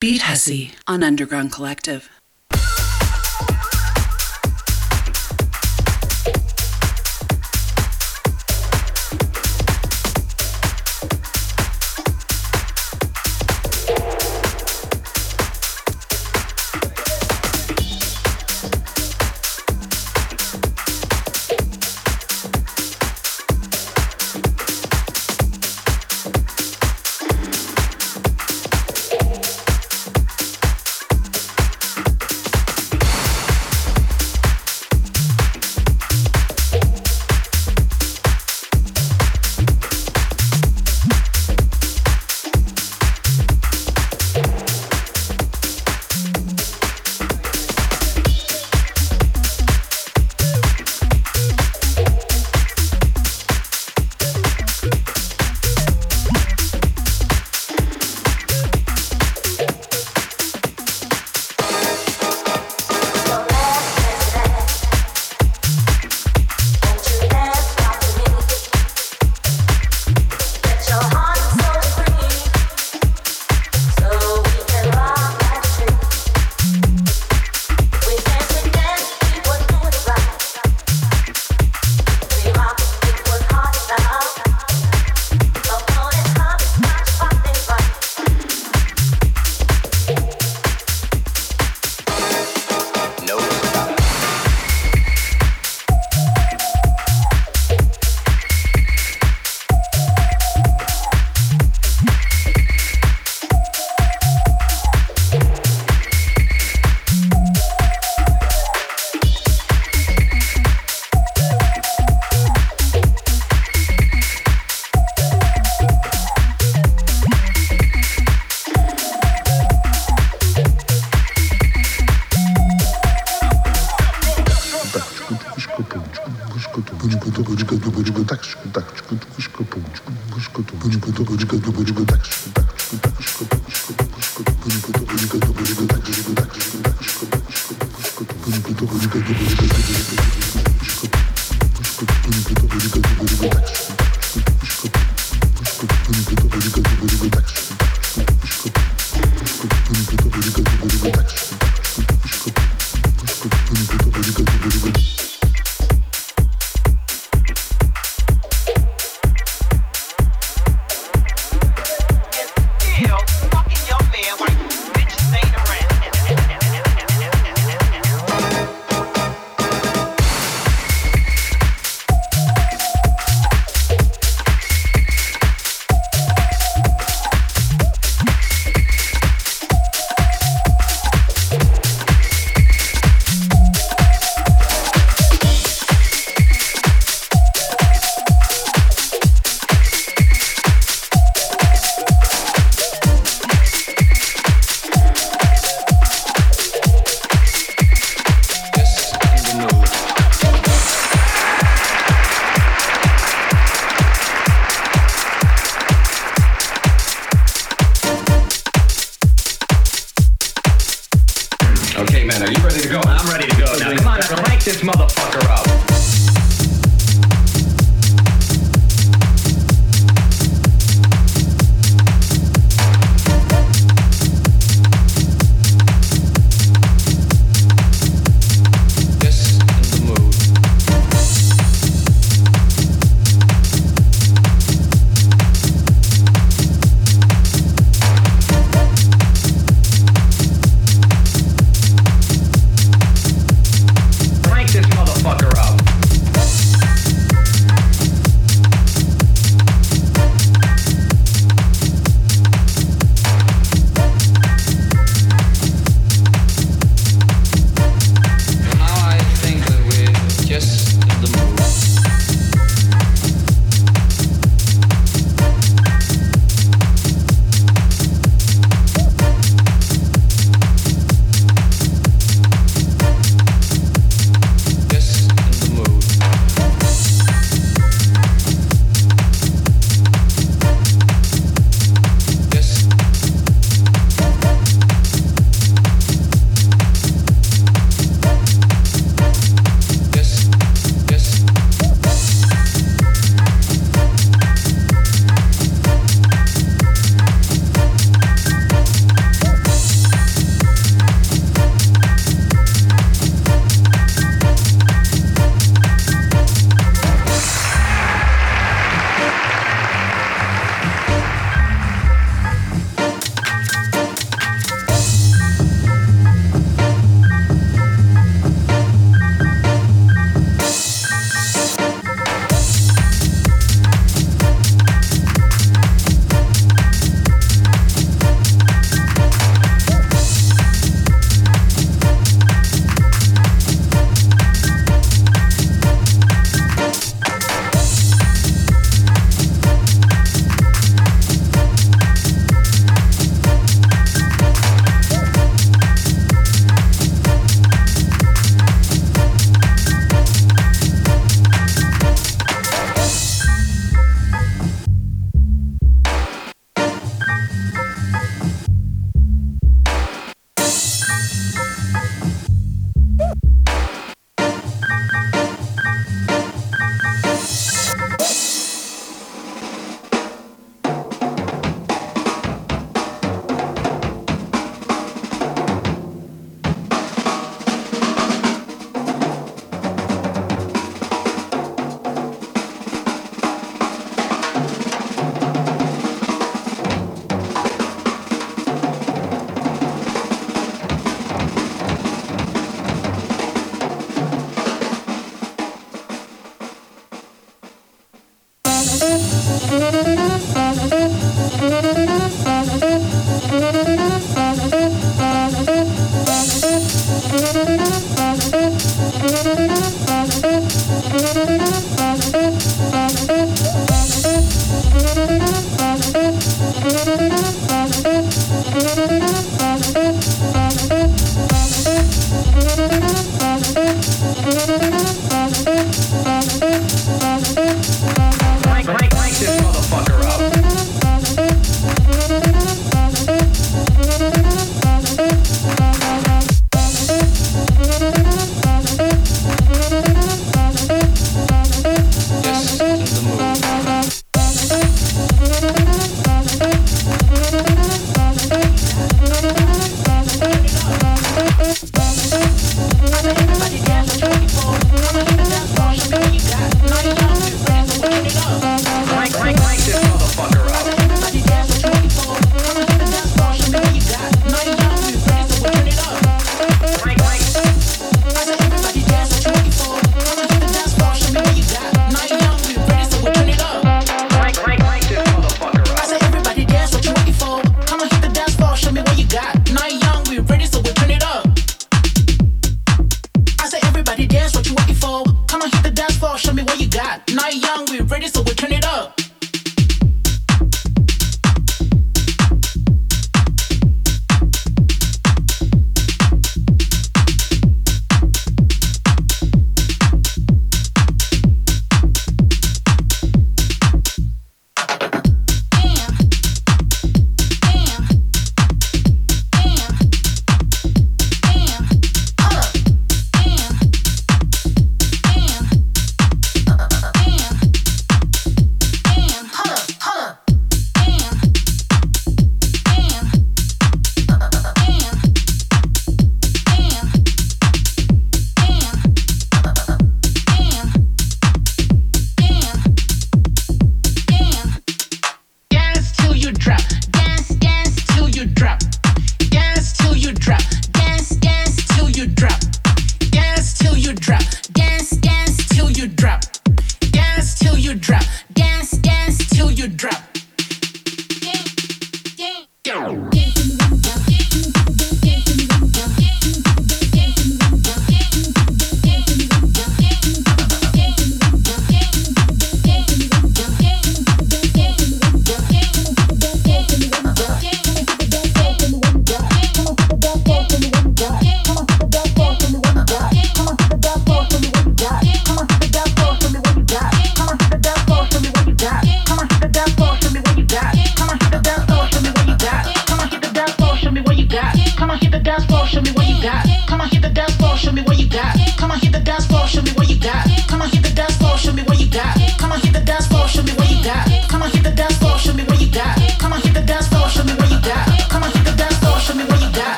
Beat Hussy on Underground Collective.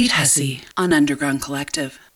Beat Hussy on Underground Collective.